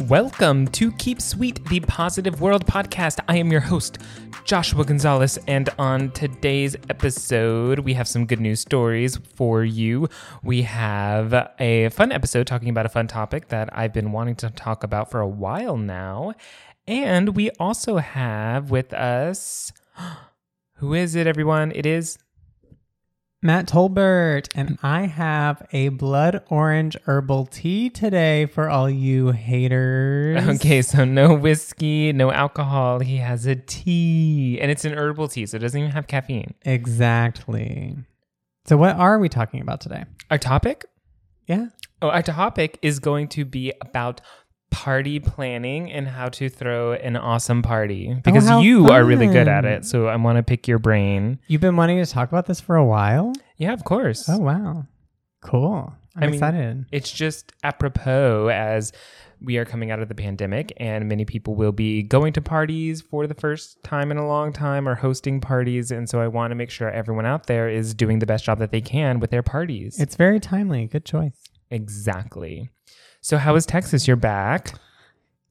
Welcome to Keep Sweet, the Positive World podcast. I am your host, Joshua Gonzalez, and on today's episode, we have some good news stories for you. We have a fun episode talking about a fun topic that I've been wanting to talk about for a while now. And we also have with us, who is it, everyone? It is Matt Tolbert, and I have a blood orange herbal tea today for all you haters. Okay, so no whiskey, no alcohol. He has a tea, and it's an herbal tea, so it doesn't even have caffeine. Exactly. So, what are we talking about today? Our topic? Yeah. Oh, our topic is going to be about party planning and how to throw an awesome party oh, because how you are really good at it. So I want to pick your brain. You've been wanting to talk about this for a while? Yeah, of course. Oh, wow. Cool. I'm I mean- excited. It's just apropos as we are coming out of the pandemic and many people will be going to parties for the first time in a long time or hosting parties. And so I want to make sure everyone out there is doing the best job that they can with their parties. It's very timely. Good choice. exactly. So how was Texas? You're back.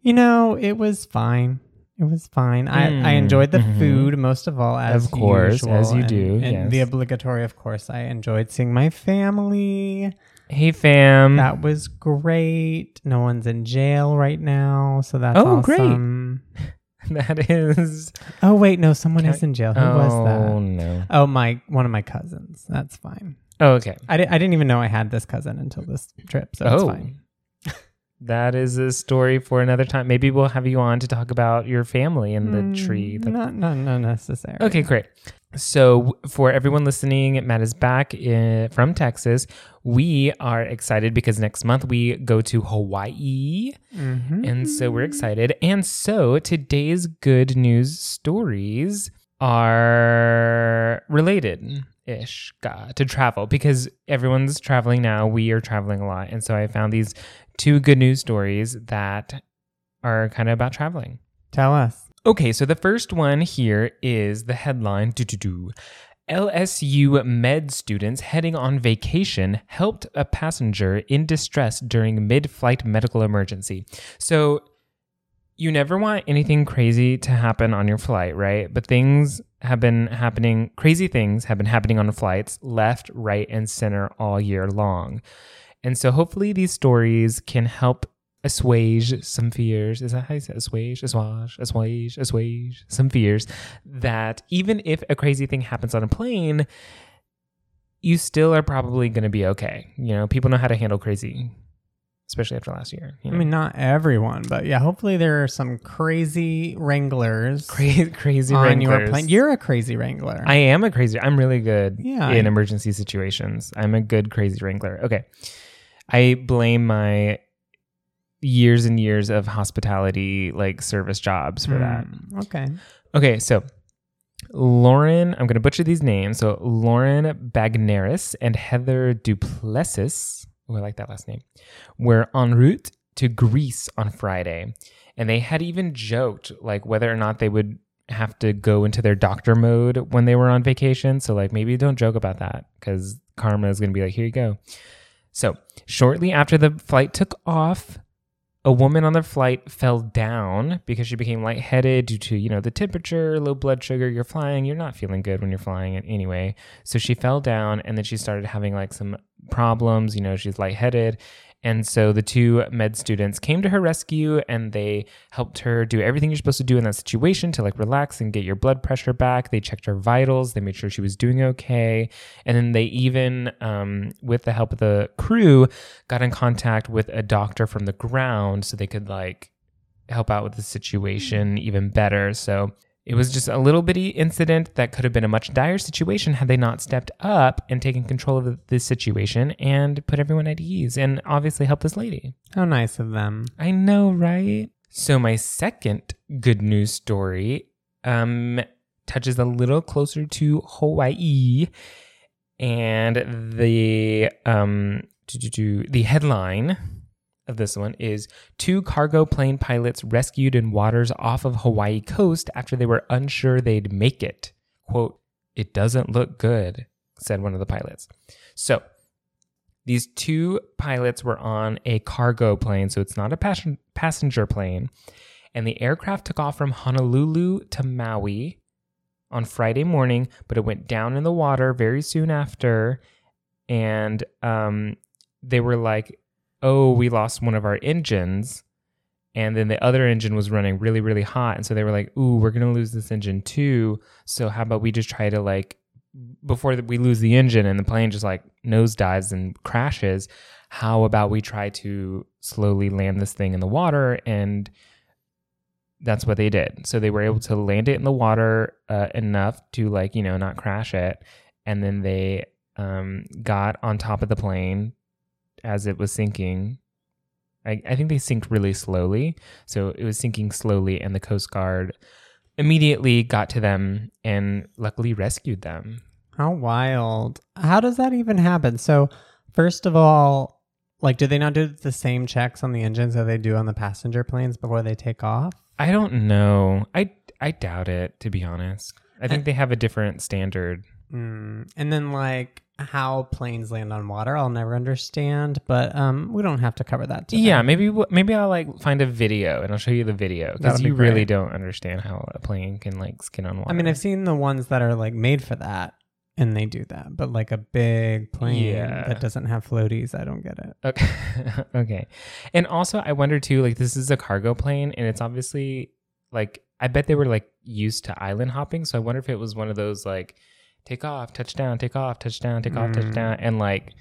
You know, it was fine. It was fine. I, I Mm, enjoyed the mhm. food most of all, as Of course, usual, as you and- do, And the obligatory, of course. I enjoyed seeing my family. Hey fam. That was great. No one's in jail right now, so that's Oh, great. that is Oh wait, no, someone Can is in jail. Who oh was that? Oh no. Oh, my one of my cousins. That's fine. Oh, okay. I, di- I didn't even know I had this cousin until this trip, so it's Oh. fine. That is a story for another time. Maybe we'll have you on to talk about your family and the tree. Mm, that- Not, not, not necessary. Okay, great. So, for everyone listening, Matt is back in, from Texas. We are excited because next month we go to Hawaii. Mhm. And so we're excited. And so today's good news stories are related ish to travel because everyone's traveling now. We are traveling a lot. And so I found these two good news stories that are kind of about traveling. Tell us. Okay, so the first one here is the headline. LSU med students heading on vacation helped a passenger in distress during mid flight medical emergency. So, you never want anything crazy to happen on your flight, right? But things have been happening, crazy things have been happening on flights left, right, and center all year long. And so, hopefully, these stories can help assuage some fears. Is that how you say assuage, assuage, assuage, assuage some fears that even if a crazy thing happens on a plane, you still are probably going to be okay. You know, people know how to handle crazy, especially after last year. You I mean, not everyone, but yeah, hopefully there are some crazy wranglers crazy, crazy on your plane. You're a crazy wrangler. I am a crazy. I'm really good Yeah, in I- emergency situations. I'm a good crazy wrangler. Okay, I blame my years and years of hospitality like service jobs for that. Mm, Okay. Okay, so Lauren, I'm going to butcher these names. So Lauren Bagneris and Heather Duplessis, oh, I like that last name, were en route to Greece on Friday. And they had even joked like whether or not they would have to go into their doctor mode when they were on vacation. So like maybe don't joke about that because karma is going to be like, here you go. So shortly after the flight took off, a woman on the flight fell down because she became lightheaded due to, you know, the temperature, low blood sugar. You're flying, you're not feeling good when you're flying anyway. So she fell down and then she started having like some problems. You know, she's lightheaded. And so the two med students came to her rescue and they helped her do everything you're supposed to do in that situation to like relax and get your blood pressure back. They checked her vitals, they made sure she was doing okay. And then they even, um, with the help of the crew, got in contact with a doctor from the ground so they could like help out with the situation even better. So it was just a little bitty incident that could have been a much dire situation had they not stepped up and taken control of the, this situation and put everyone at ease and obviously help this lady. How nice of them. I know, right? So my second good news story um touches a little closer to Hawaii and the um the headline of this one is two cargo plane pilots rescued in waters off of Hawaii coast after they were unsure they'd make it. Quote, it doesn't look good, said one of the pilots. So these two pilots were on a cargo plane, so it's not a pas- passenger plane. And the aircraft took off from Honolulu to Maui on Friday morning, but it went down in the water very soon after. And um, they were like, oh, we lost one of our engines. And then the other engine was running really, really hot. And so they were like, ooh, we're going to lose this engine too. So how about we just try to like, before we lose the engine and the plane just like nosedives and crashes, how about we try to slowly land this thing in the water? And that's what they did. So they were able to land it in the water uh, enough to like, you know, not crash it. And then they um, got on top of the plane as it was sinking. I, I think they sinked really slowly. So it was sinking slowly, and the Coast Guard immediately got to them and luckily rescued them. How wild. How does that even happen? So, first of all, like, do they not do the same checks on the engines that they do on the passenger planes before they take off? I don't know. I, I doubt it, to be honest. I think they have a different standard. Mm. And then, like, how planes land on water, I'll never understand, but um, we don't have to cover that today. Yeah, maybe maybe I'll like find a video and I'll show you the video because That'll be you really don't understand how a plane can like skin on water. I mean, I've seen the ones that are like made for that and they do that, but like a big plane Yeah. that doesn't have floaties, I don't get it. Okay. okay. And also, I wonder too, like, this is a cargo plane, and it's obviously like, I bet they were like used to island hopping. So I wonder if it was one of those like, take off, touchdown, take off, touchdown, take off, Mm. touchdown. And like,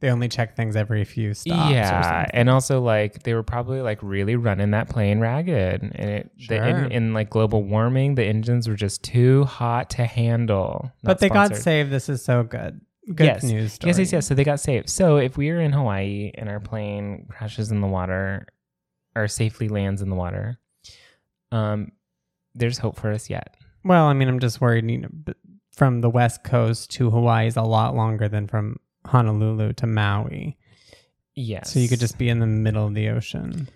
They only check things every few stops. yeah. And also, like, they were probably like really running that plane ragged. And it, the, in, in like global warming, the engines were just too hot to handle. but they got saved. This is so good. Good Yes. news story. Yes, yes, yes. So they got saved. So if we are in Hawaii and our plane crashes in the water or safely lands in the water, um, there's hope for us yet. Well, I mean, I'm just worried. You know, from the west coast to Hawaii is a lot longer than from Honolulu to Maui. Yes. So you could just be in the middle of the ocean.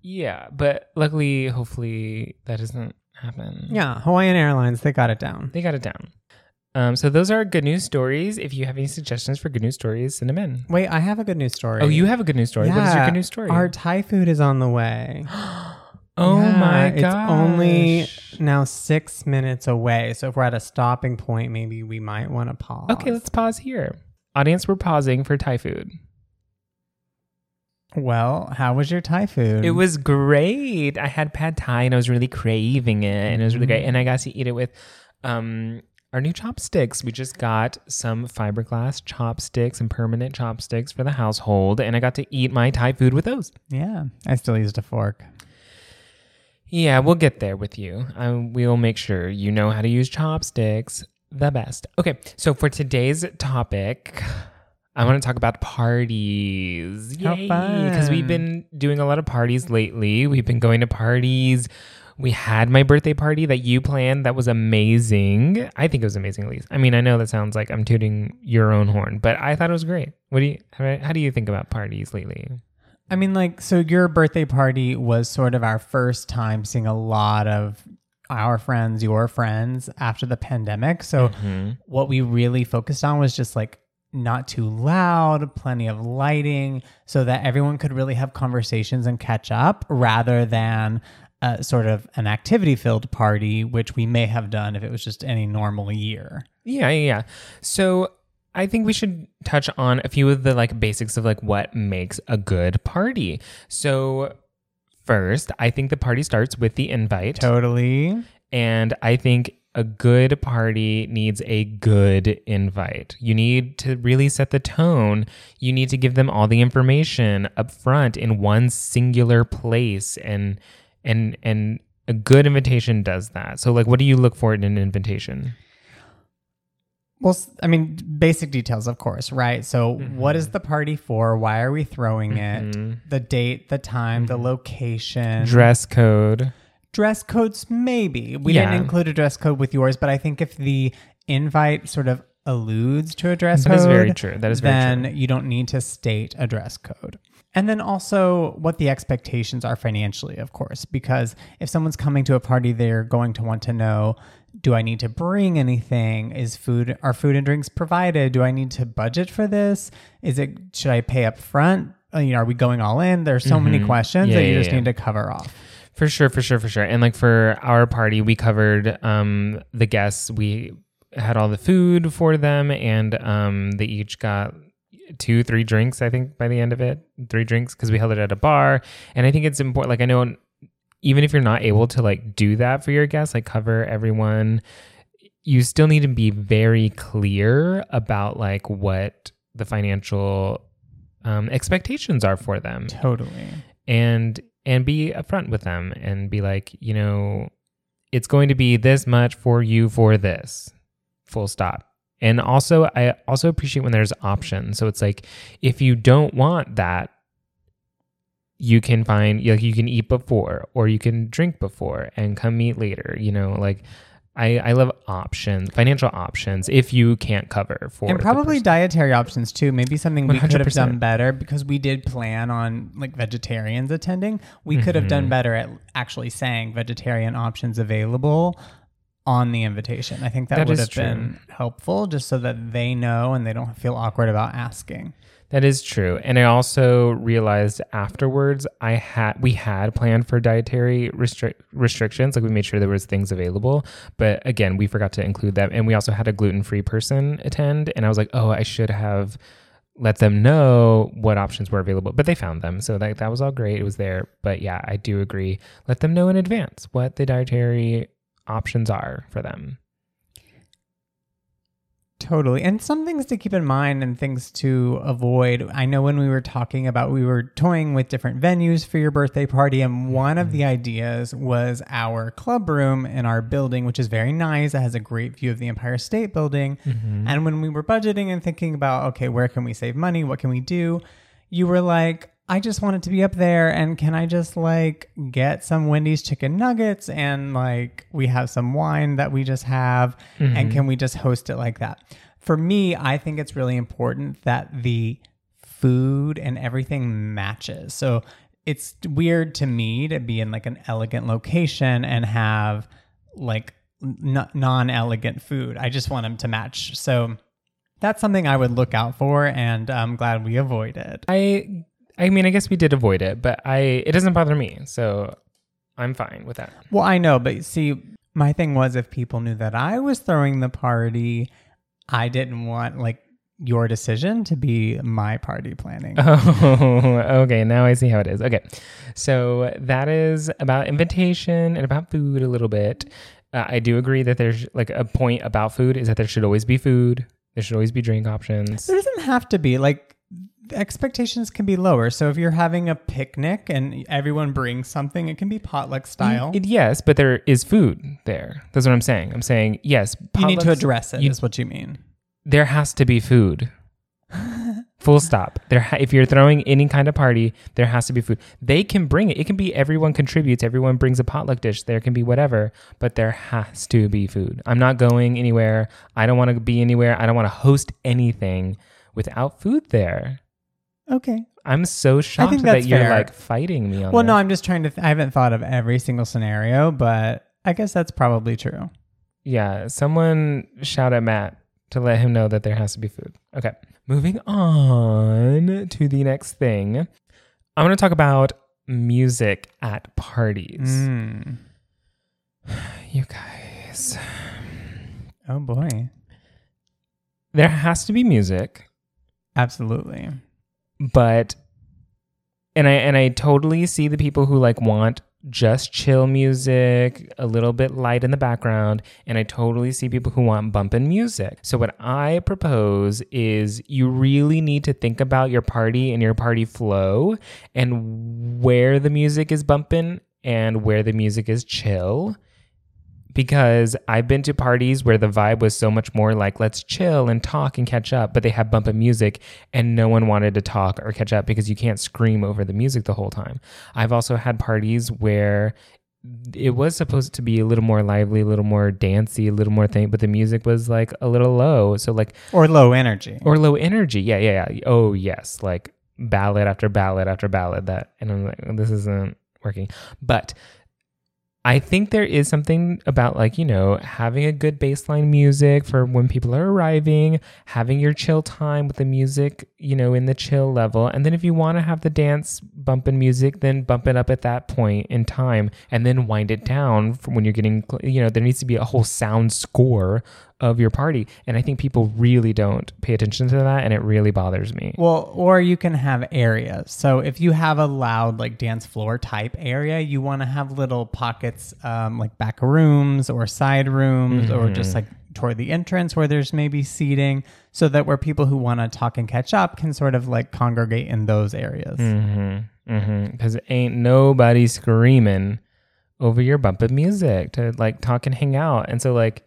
yeah, but luckily, hopefully that doesn't happen. Yeah, Hawaiian Airlines, they got it down. they got it down. Um, so those are good news stories. If you have any suggestions for good news stories, send them in. Wait, I have a good news story. Oh, you have a good news story. what is your good news story? Our Thai food is on the way. oh Yeah, my it's only now six minutes away. So if we're at a stopping point, maybe we might want to pause. Okay, let's pause here. Audience, we're pausing for Thai food. Well, how was your Thai food? It was great. I had pad thai and I was really craving it, and it was really great. And I got to eat it with um, our new chopsticks. We just got some fiberglass chopsticks and permanent chopsticks for the household, and I got to eat my Thai food with those. Yeah, I still used a fork. Yeah, we'll get there with you. I, we'll make sure you know how to use chopsticks the best. Okay, so for today's topic, I want to talk about parties. How Yay! Because we've been doing a lot of parties lately. We've been going to parties. We had my birthday party that you planned. That was amazing. I think it was amazing, at least. I mean, I know that sounds like I'm tooting your own horn, but I thought it was great. What do you? How do you think about parties lately? I mean, like, so your birthday party was sort of our first time seeing a lot of our friends, your friends after the pandemic. So, Mhm. what we really focused on was just like not too loud, plenty of lighting, so that everyone could really have conversations and catch up rather than uh, sort of an activity filled party, which we may have done if it was just any normal year. Yeah, yeah, yeah. So I think we should touch on a few of the like basics of like what makes a good party. So first, I think the party starts with the invite. Totally. And I think a good party needs a good invite. You need to really set the tone. You need to give them all the information up front in one singular place and and and a good invitation does that. So like what do you look for in an invitation? Well, I mean, basic details, of course, right? So, what is the party for? Why are we throwing it? Mhm. The date, the time, the location. Dress code. dress codes, maybe. We Yeah. didn't include a dress code with yours, but I think if the invite sort of alludes to a dress That code, that is very true. That is very true. then true. you don't need to state a dress code. And then also what the expectations are financially, of course, because if someone's coming to a party, they're going to want to know do I need to bring anything? Is food are food and drinks provided? Do I need to budget for this? Is it should I pay up front? Uh, You know, are we going all in? There's so many Mhm. questions Yeah, that you yeah, just yeah. need to cover off. For sure, for sure, for sure. And like for our party, we covered um the guests. We had all the food for them, and um they each got two, three drinks. I think by the end of it, three drinks because we held it at a bar. And I think it's important. Like I know, even if you're not able to like do that for your guests, like cover everyone, you still need to be very clear about like what the financial um, expectations are for them Totally. and and be upfront with them and be like, you know, it's going to be this much for you for this. Full stop. And also I also appreciate when there's options. So it's like if you don't want that you can find like you can eat before or you can drink before and come eat later, you know, like I, I love options, financial options if you can't cover for and probably dietary options too. Maybe something we could have 100%. done better because we did plan on like vegetarians attending. We could have done Mhm. better at actually saying vegetarian options available on the invitation. I think that, That would is have been helpful just so that they know and they don't feel awkward about asking. That is true. And I also realized afterwards I had we had planned for dietary restric- restrictions. Like we made sure there was things available. But again, we forgot to include them. And we also had a gluten-free person attend. And I was like, oh, I should have let them know what options were available. But they found them. So that that was all great. It was there. But yeah, I do agree. Let them know in advance what the dietary options are for them. Totally. And some things to keep in mind and things to avoid. I know when we were talking about, we were toying with different venues for your birthday party. And one of the mm-hmm. ideas was our club room in our building, which is very nice. It has a great view of the Empire State Building. Mm-hmm. And when we were budgeting and thinking about, okay, where can we save money? What can we do? You were like, I just want it to be up there. And can I just like get some Wendy's chicken nuggets and like we have some wine that we just have? And mm-hmm. can we just host it like that? For me, I think it's really important that the food and everything matches. So it's weird to me to be in like an elegant location and have like n- non-elegant food. I just want them to match. So that's something I would look out for, and I'm glad we avoided. I I mean, I guess we did avoid it, but I it doesn't bother me. So I'm fine with that. Well, I know, but see, my thing was if people knew that I was throwing the party, I didn't want like your decision to be my party planning. Oh, okay. Now I see how it is. Okay. So that is about invitation and about food a little bit. Uh, I do agree that there's like a point about food is that there should always be food. There should always be drink options. There doesn't have to be like expectations can be lower. So if you're having a picnic and everyone brings something, it can be potluck style. It- yes, but there is food there. That's what I'm saying. I'm saying yes. you need to address it. Is you- what you mean. there has to be food. Full stop. There, ha- if you're throwing any kind of party, there has to be food. They can bring it. It can be everyone contributes. Everyone brings a potluck dish. There can be whatever, but there has to be food. I'm not going anywhere. I don't want to be anywhere. I don't want to host anything without food there. Okay. I'm so shocked that you're fair. like fighting me on that. Well, this. no, I'm just trying to. Th- I haven't thought of every single scenario, but I guess that's probably true. Yeah, someone shout at Matt to let him know that there has to be food. Okay, moving on to the next thing. I'm going to talk about music at parties. Mm. You guys, Oh boy. there has to be music, Absolutely. But and I and I totally see the people who like want just chill music, a little bit light in the background, and I totally see people who want bumpin' music. So what I propose is you really need to think about your party and your party flow and where the music is bumping and where the music is chill. Because I've been to parties where the vibe was so much more like let's chill and talk and catch up, but they had bumping music and no one wanted to talk or catch up because you can't scream over the music the whole time. I've also had parties where it was supposed to be a little more lively, a little more dancey, a little more thing, but the music was like a little low. So like Or low energy. or low energy. Yeah, yeah, yeah. Oh yes, like ballad after ballad after ballad. That and I'm like, this isn't working. But I think there is something about like, you know, having a good baseline music for when people are arriving, having your chill time with the music, you know, in the chill level. And then if you want to have the dance bumping music, then bump it up at that point in time and then wind it down when you're getting, you know, there needs to be a whole sound score of your party. And I think people really don't pay attention to that and it really bothers me. Well, or you can have areas. So if you have a loud like dance floor type area, you want to have little pockets um, like back rooms or side rooms or just like toward the entrance where there's maybe seating so that where people who want to talk and catch up can sort of like congregate in those areas. Mm-hmm. Mm-hmm. Because ain't nobody screaming over your bumping music to like talk and hang out. And so like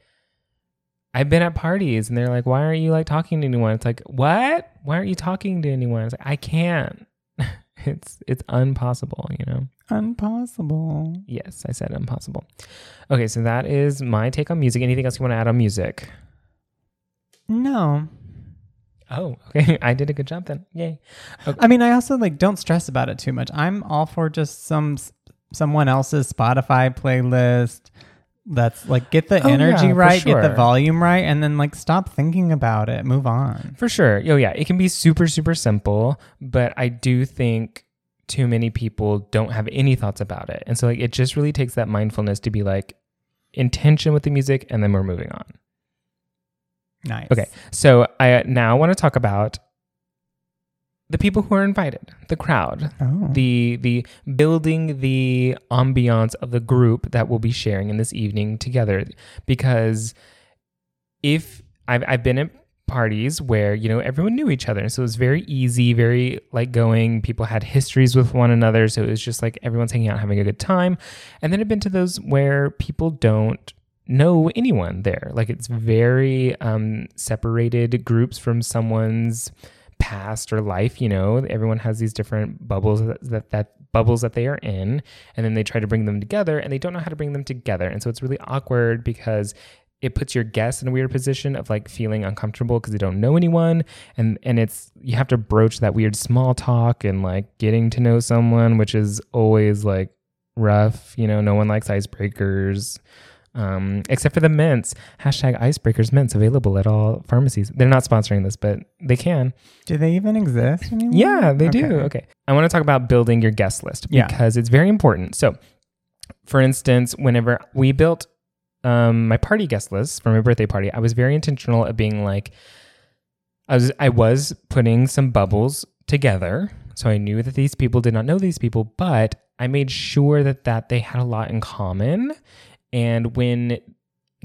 I've been at parties and they're like, why aren't you like talking to anyone? It's like, what? Why aren't you talking to anyone? It's like, I can't. it's it's impossible, you know? Impossible. Yes, I said impossible. Okay, so that is my take on music. Anything else you want to add on music? No. Oh, okay. I did a good job then. Yay. I mean, I also like don't stress about it too much. I'm all for just some someone else's Spotify playlist. That's like get the Oh, energy yeah, right, get the volume right, and then like stop thinking about it. Move on. For sure. Oh, yeah. It can be super, super simple, but I do think too many people don't have any thoughts about it. And so, like, it just really takes that mindfulness to be like intention with the music, and then we're moving on. Nice. Okay. So, I uh, now want to talk about the people who are invited, the crowd, Oh. the the building the ambiance of the group that we'll be sharing in this evening together. Because if I've, I've been at parties where you know everyone knew each other so it was very easy very like going. People had histories with one another so it was just like everyone's hanging out having a good time. And then i've been to those where people don't know anyone there. Like it's very um separated groups from someone's past or life you know everyone has these different bubbles that, that that bubbles that they are in and then they try to bring them together and they don't know how to bring them together. And so it's really awkward because it puts your guests in a weird position of like feeling uncomfortable because they don't know anyone and and it's you have to broach that weird small talk and like getting to know someone which is always like rough you know no one likes icebreakers um, except for the mints hashtag icebreakers mints available at all pharmacies they're not sponsoring this but they can Do they even exist anymore? yeah, they do. Okay. I want to talk about building your guest list Yeah. because it's very important. So, for instance, whenever we built um, my party guest list for my birthday party, I was very intentional of being like, I was I was putting some bubbles together, so I knew that these people did not know these people, but I made sure that that they had a lot in common. And when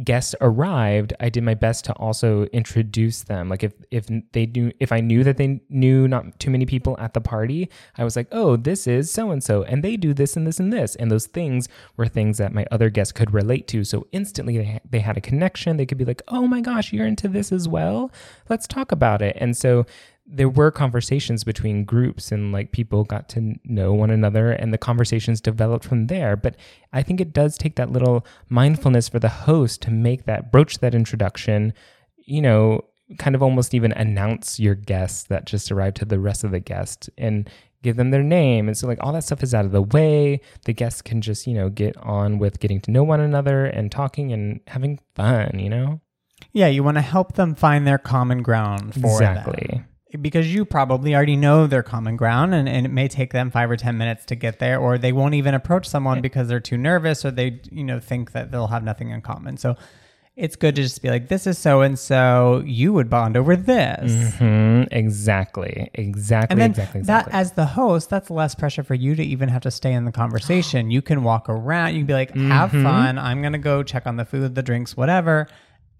guests arrived, I did my best to also introduce them. Like if if they knew if I knew that they knew not too many people at the party, I was like, "Oh, this is so and so and they do this and this and this." And those things were things that my other guests could relate to. So instantly they they had a connection. They could be like, "Oh my gosh, you're into this as well? Let's talk about it." And so there were conversations between groups and like people got to know one another and the conversations developed from there. But i think it does take that little mindfulness for the host to make that broach that introduction you know kind of almost even announce your guests that just arrived to the rest of the guests and give them their name. And so like all that stuff is out of the way. The guests can just you know get on with getting to know one another and talking and having fun you know? Yeah, you want to help them find their common ground for them. Exactly because you probably already know their common ground and, and it may take them five or ten minutes to get there or they won't even approach someone because they're too nervous or they you know think that they'll have nothing in common. So it's good to just be like this is so and so you would bond over this. Hmm exactly. Exactly and then exactly that as the host that's less pressure for you to even have to stay in the conversation. You can walk around you can be like have Mm-hmm. fun. I'm gonna go check on the food the drinks whatever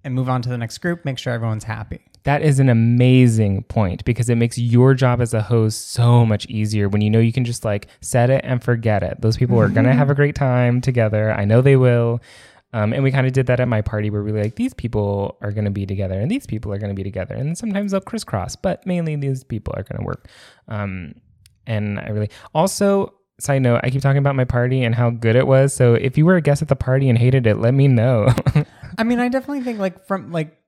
and move on to the next group make sure everyone's happy That is an amazing point because it makes your job as a host so much easier when you know you can just like set it and forget it. Those people are going to have a great time together. I know they will. Um, and we kind of did that at my party where we were like, these people are going to be together and these people are going to be together. And sometimes they'll crisscross, but mainly these people are going to work. Um, and I really also, side note, I keep talking about my party and how good it was. So if you were a guest at the party and hated it, let me know. I mean, I definitely think like from like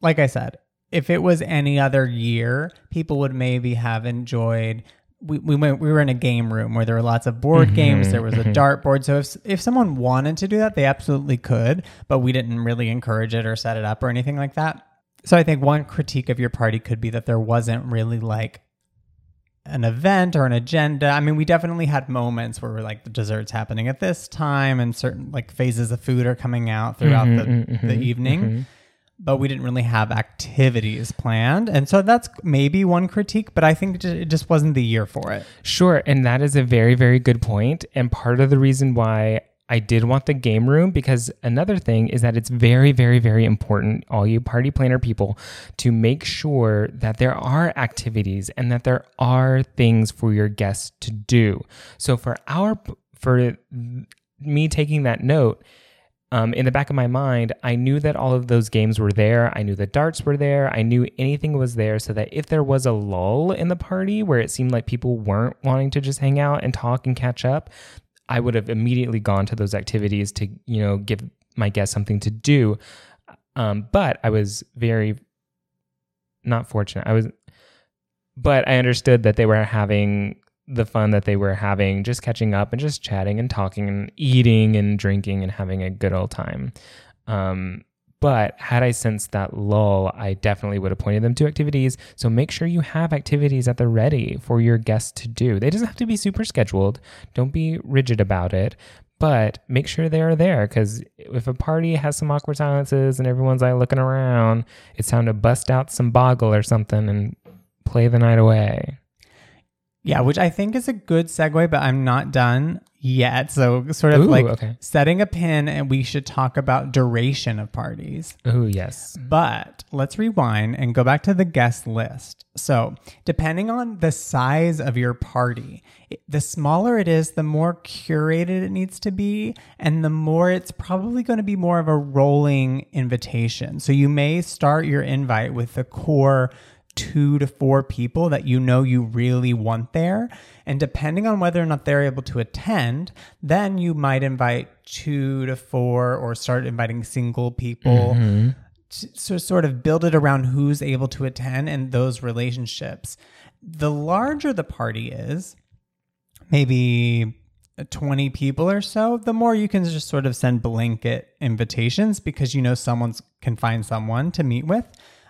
like I said, if it was any other year, people would maybe have enjoyed we, we went we were in a game room where there were lots of board mm-hmm, games there was a mm-hmm. dartboard. So if if someone wanted to do that they absolutely could but we didn't really encourage it or set it up or anything like that. So i think one critique of your party could be that there wasn't really like an event or an agenda i mean we definitely had moments where we're like the desserts happening at this time and certain like phases of food are coming out throughout mm-hmm, the, mm-hmm, the mm-hmm, evening but we didn't really have activities planned. And so that's maybe one critique, but I think it just wasn't the year for it. Sure. And that is a very, very good point. And part of the reason why I did want the game room because another thing is that it's very, very, very important, all you party planner people, to make sure that there are activities and that there are things for your guests to do. So for our, for me taking that note, um, in the back of my mind, I knew that all of those games were there. I knew the darts were there. I knew anything was there so that if there was a lull in the party where it seemed like people weren't wanting to just hang out and talk and catch up, I would have immediately gone to those activities to, you know, give my guests something to do. Um, but I was very not fortunate. I was, but I understood that they were having the fun that they were having, just catching up and just chatting and talking and eating and drinking and having a good old time. Um, but had I sensed that lull, I definitely would have pointed them to activities. So make sure you have activities at the ready for your guests to do. They doesn't have to be super scheduled. Don't be rigid about it, but make sure they are there because if a party has some awkward silences and everyone's like looking around, it's time to bust out some boggle or something and play the night away. Yeah, which I think is a good segue, but I'm not done yet. So, sort of Ooh, like okay. setting a pin, and we should talk about duration of parties. Oh, yes. But let's rewind and go back to the guest list. So, depending on the size of your party, the smaller it is, the more curated it needs to be, and the more it's probably going to be more of a rolling invitation. So, you may start your invite with the core two to four people that you know you really want there. And depending on whether or not they're able to attend, then you might invite two to four or start inviting single people Mm-hmm. to, to sort of build it around who's able to attend and those relationships. The larger the party is, maybe 20 people or so, the more you can just sort of send blanket invitations because you know someone's can find someone to meet with.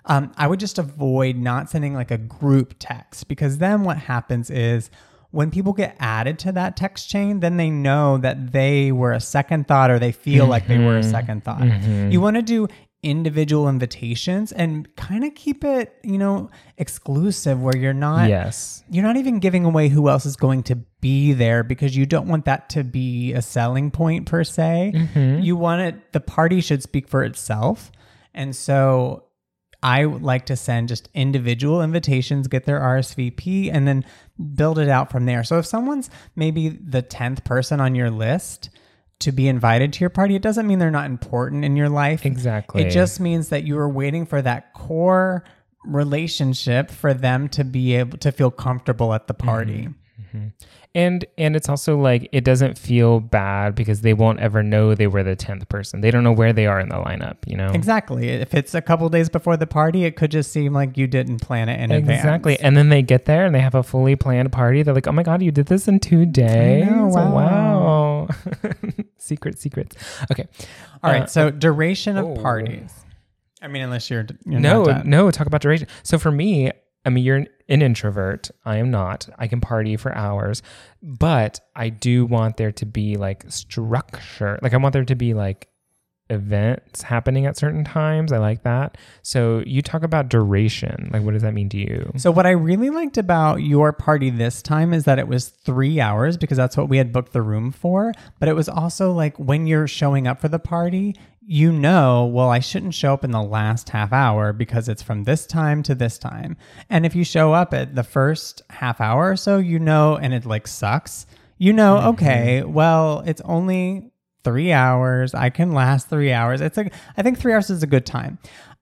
Um, I would just avoid not sending like a group text because then what happens is when people get added to that text chain, then they know that they were a second thought or they feel like they were a mm-hmm. second thought. Mm-hmm. You want to do individual invitations and kind of keep it, you know, exclusive where you're not Yes. you're not even giving away who else is going to be there because you don't want that to be a selling point per se. Mm-hmm. You want it, the party should speak for itself. And so I would like to send just individual invitations, get their RSVP, and then build it out from there. So if someone's maybe the 10th person on your list to be invited to your party, it doesn't mean they're not important in your life. Exactly. It just means that you are waiting for that core relationship for them to be able to feel comfortable at the party. Mm-hmm. And and it's also like it doesn't feel bad because they won't ever know they were the tenth person. They don't know where they are in the lineup. You know Exactly. If it's a couple days before the party, it could just seem like you didn't plan it in advance. exactly. And then they get there and they have a fully planned party. They're like, "Oh my god, you did this in two days! know, wow, secret secrets." Okay, All right. Uh, so duration of oh. parties. I mean, unless you're, you're no, no. Talk about duration. So for me, I mean, you're an, introvert. I am not. I can party for hours, but I do want there to be like structure. Like I want there to be like events happening at certain times. I like that. So you talk about duration. Like, what does that mean to you? So what I really liked about your party this time is that it was three hours because that's what we had booked the room for. But it was also like when you're showing up for the party, you know, well, I shouldn't show up in the last half hour because it's from this time to this time. And if you show up at the first half hour or so, you know, and it like sucks, you know, mm-hmm. okay, well, it's only three hours. I can last three hours. It's like, I think three hours is a good time.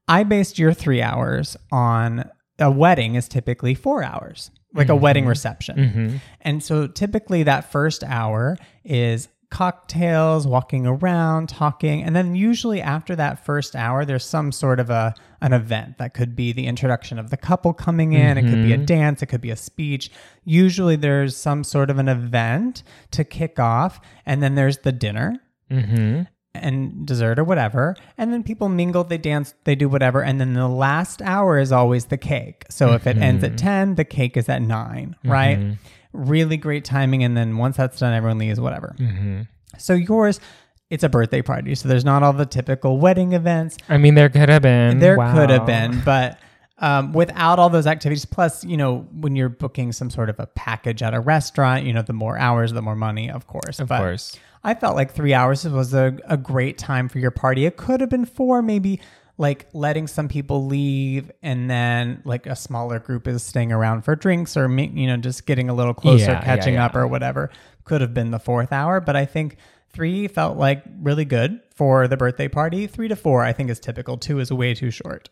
I based your three hours on a wedding is typically four hours, like a wedding mm-hmm. reception. Mm-hmm. And so typically that first hour is cocktails, walking around, talking, and then usually after that first hour, there's some sort of a an event that could be the introduction of the couple coming in. It could be a mm-hmm. dance. It could be a speech. Usually, there's some sort of an event to kick off, and then there's the dinner Mm-hmm. and dessert or whatever. And then people mingle, they dance, they do whatever. And then the last hour is always the cake. So if it ends at mm-hmm. 10, the cake is at 9, right? Mm-hmm. Really great timing. And then once that's done, everyone leaves, whatever. Mm-hmm. So yours, it's a birthday party. So there's not all the typical wedding events. I mean, there could have been. There Wow. could have been, but um, without all those activities, plus, you know, when you're booking some sort of a package at a restaurant, you know, the more hours, the more money, of course. Of but course. I felt like three hours was a, a great time for your party. It could have been four, maybe like letting some people leave and then like a smaller group is staying around for drinks or, you know, just getting a little closer, Yeah, yeah, catching yeah. up or whatever. Could have been the fourth hour, but I think three felt like really good for the birthday party. Three to four, I think, is typical. Two is way too short.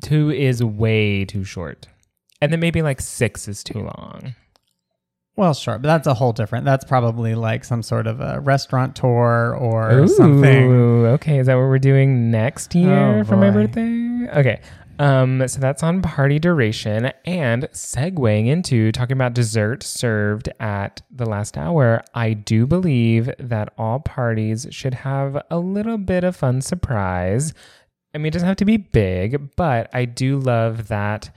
Two is way too short. And then maybe like six is too long. Well, sure, but that's a whole different. That's probably like some sort of a restaurant tour or something. Okay. Is that what we're doing next year Oh, for my birthday? Okay. Um, so that's on party duration and segueing into talking about dessert served at the last hour. I do believe that all parties should have a little bit of fun surprise. I mean, it doesn't have to be big, but I do love that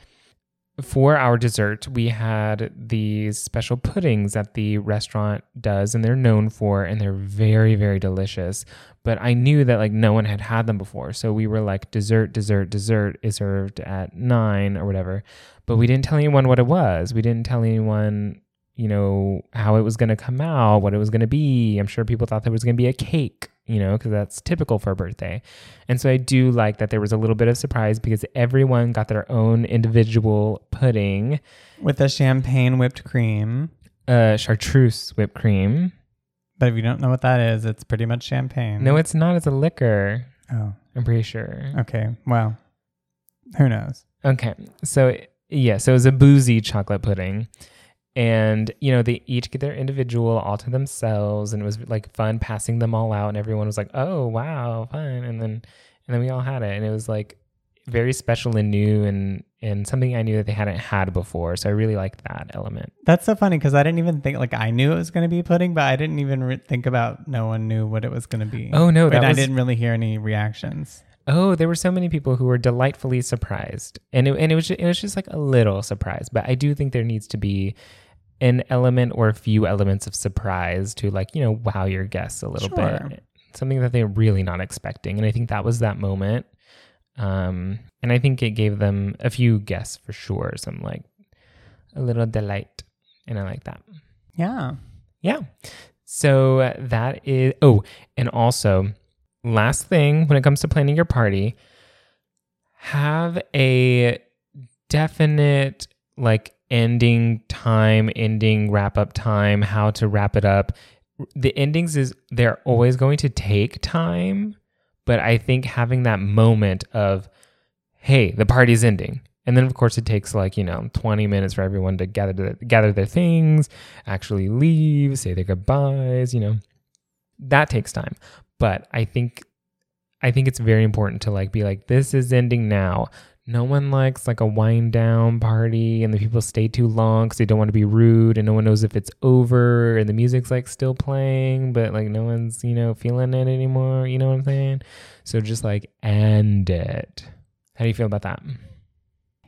for our dessert, we had these special puddings that the restaurant does and they're known for, and they're very, very delicious. But I knew that like no one had had them before. So we were like, dessert, dessert, dessert is served at nine or whatever. But we didn't tell anyone what it was. We didn't tell anyone, you know, how it was going to come out, what it was going to be. I'm sure people thought there was going to be a cake, you know, because that's typical for a birthday. And so I do like that there was a little bit of surprise because everyone got their own individual pudding, with the champagne whipped cream. uh, chartreuse whipped cream. But if you don't know what that is, it's pretty much champagne. No, it's not. It's a liquor. Oh, I'm pretty sure. okay. Well, who knows? Okay. So, yeah, so it was a boozy chocolate pudding. And, you know, they each get their individual all to themselves. And it was like fun passing them all out. And everyone was like, oh, wow, fun. And then, and then we all had it. And it was like very special and new and, and something I knew that they hadn't had before. So I really liked that element. That's so funny because I didn't even think like I knew it was going to be pudding, but I didn't even re- think about no one knew what it was going to be. Oh, no, and that I didn't really hear any reactions. Oh, there were so many people who were delightfully surprised, and it, and it was just, it was just like a little surprise. But I do think there needs to be an element or a few elements of surprise to like you know wow your guests a little Sure. bit, something that they're really not expecting. And I think that was that moment. Um, and I think it gave them a few guests for sure, some like a little delight, and I like that. Yeah. Yeah. So that is, oh, and also, last thing when it comes to planning your party, have a definite like ending time, ending wrap up time, how to wrap it up. The endings is they're always going to take time, but I think having that moment of, hey, the party's ending. And then of course it takes like, you know, 20 minutes for everyone to gather their, gather their things, actually leave, say their goodbyes, you know. That takes time. But I think I think it's very important to like be like this is ending now. No one likes like a wind down party and the people stay too long cuz they don't want to be rude and no one knows if it's over and the music's like still playing but like no one's, you know, feeling it anymore, you know what I'm saying? So just like end it. How do you feel about that?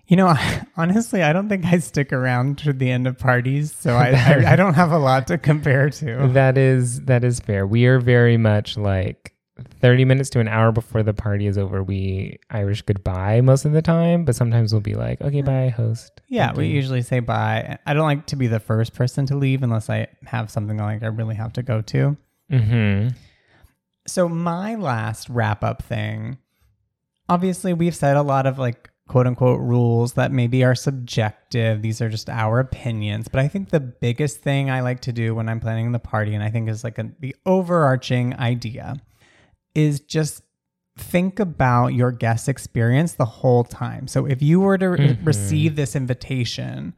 You know, honestly, I don't think I stick around to the end of parties, so I, I, I don't have a lot to compare to. That is that is fair. We are very much like 30 minutes to an hour before the party is over. We Irish goodbye most of the time, but sometimes we'll be like, okay, bye, host. Yeah, we usually say bye. I don't like to be the first person to leave unless I have something like I really have to go to. Mhm. So my last wrap up thing, obviously we've said a lot of like quote unquote rules that maybe are subjective. These are just our opinions. But I think the biggest thing I like to do when I'm planning the party, and I think is like a, the overarching idea, is just think about your guest experience the whole time. So if you were to Mhm. receive this invitation,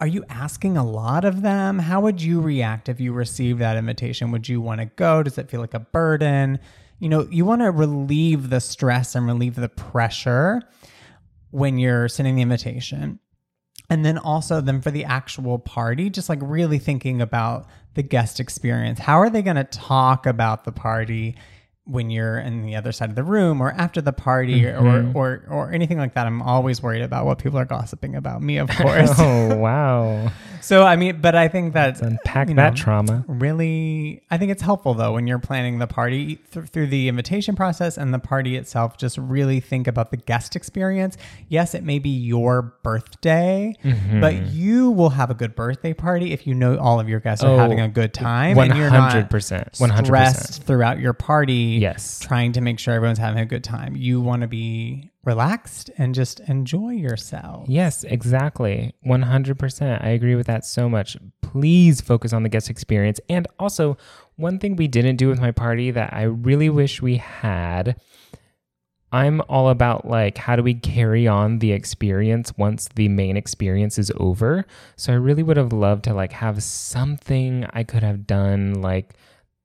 are you asking a lot of them? How would you react if you received that invitation? Would you want to go? Does it feel like a burden? You know, you want to relieve the stress and relieve the pressure when you're sending the invitation. And then also then for the actual party, just like really thinking about the guest experience. How are they going to talk about the party when you're in the other side of the room or after the party Mhm. or, or or anything like that? I'm always worried about what people are gossiping about me, of course. oh wow! so I mean, but I think that Let's unpack you that trauma. really i think it's helpful though when you're planning the party th- through the invitation process and the party itself just really think about the guest experience yes it may be your birthday Mhm. but you will have a good birthday party if you know all of your guests are Oh, having a good time One and you're hundred not percent. One hundred stressed percent. throughout your party Yes. trying to make sure everyone's having a good time you want to be relaxed and just enjoy yourself Yes, exactly. 100%. I agree with that so much. Please focus on the guest experience. And also, one thing we didn't do with my party that I really wish we had. I'm all about like how do we carry on the experience once the main experience is over. So I really would have loved to like have something I could have done like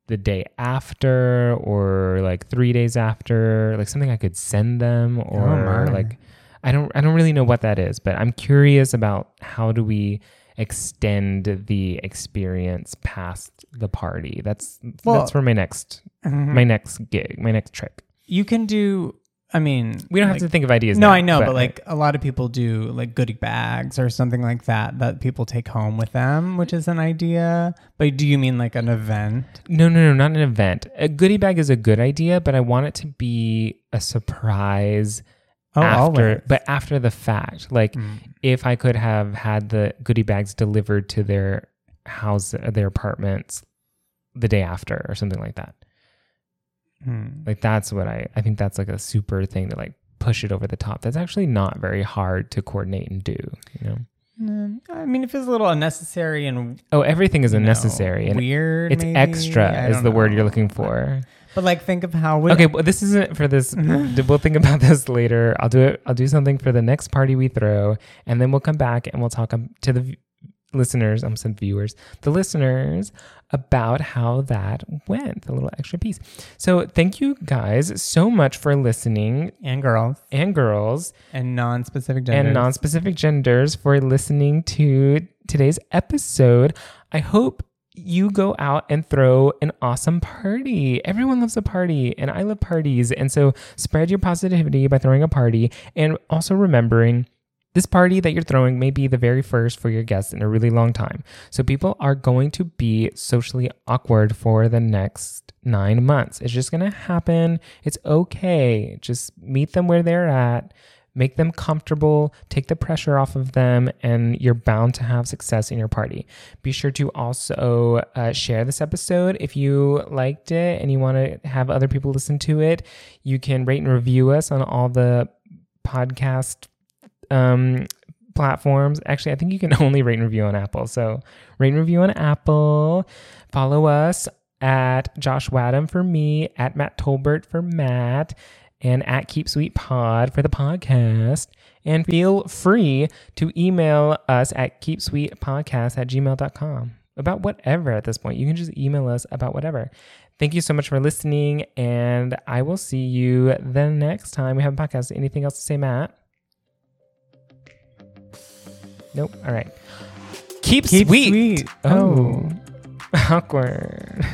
the day after or like 3 days after, like something I could send them or my. like I don't I don't really know what that is, but I'm curious about how do we extend the experience past the party. That's Well- that's for my next Mhm. my next gig, my next trip. you can do i mean We don't like- have to think of ideas. No, now, I know, but, like a lot of people do like goodie bags or something like that that people take home with them, which is an idea. But do you mean like an event? no, no, no, not an event. A goodie bag is a good idea, but I want it to be a surprise Oh, after, always. but after the fact. Like Mm. if I could have had the goodie bags delivered to their house, their apartments, the day after, or something like that. Mm. Like that's what I I think that's like a super thing to like push it over the top. That's actually not very hard to coordinate and do, you know. Mm, I mean, it feels a little unnecessary and Oh, everything is you know, unnecessary and weird. it's maybe. extra is the word you're looking for. But like, think of how. Okay, well this isn't for this. we'll think about this later. I'll do it. I'll do something for the next party we throw, and then we'll come back and we'll talk um, to the listeners. I'm some viewers, the listeners, about how that went. A little extra piece. So thank you guys so much for listening, and girls and girls. and non-specific genders and non-specific genders for listening to today's episode. I hope you go out and throw an awesome party. Everyone loves a party, and I love parties. And so spread your positivity by throwing a party and also remembering this party that you're throwing may be the very first for your guests in a really long time. So people are going to be socially awkward for the next nine months. It's just going to happen. It's okay. Just meet them where they're at make them comfortable, take the pressure off of them, and you're bound to have success in your party. Be sure to also uh, share this episode if you liked it and you want to have other people listen to it. You can rate and review us on all the podcast um, platforms. Actually, I think you can only rate and review on Apple. So rate and review on Apple. Follow us at Josh Wadham for me, at Matt Tolbert for Matt, and at Keep Sweet Pod for the podcast. And feel free to email us at keepsweetpodcast at gmail.com about whatever at this point. You can just email us about whatever. Thank you so much for listening, and I will see you the next time we have a podcast. Anything else to say, Matt? Nope. All right. Keep, Keep sweet. sweet. Oh. oh. Awkward.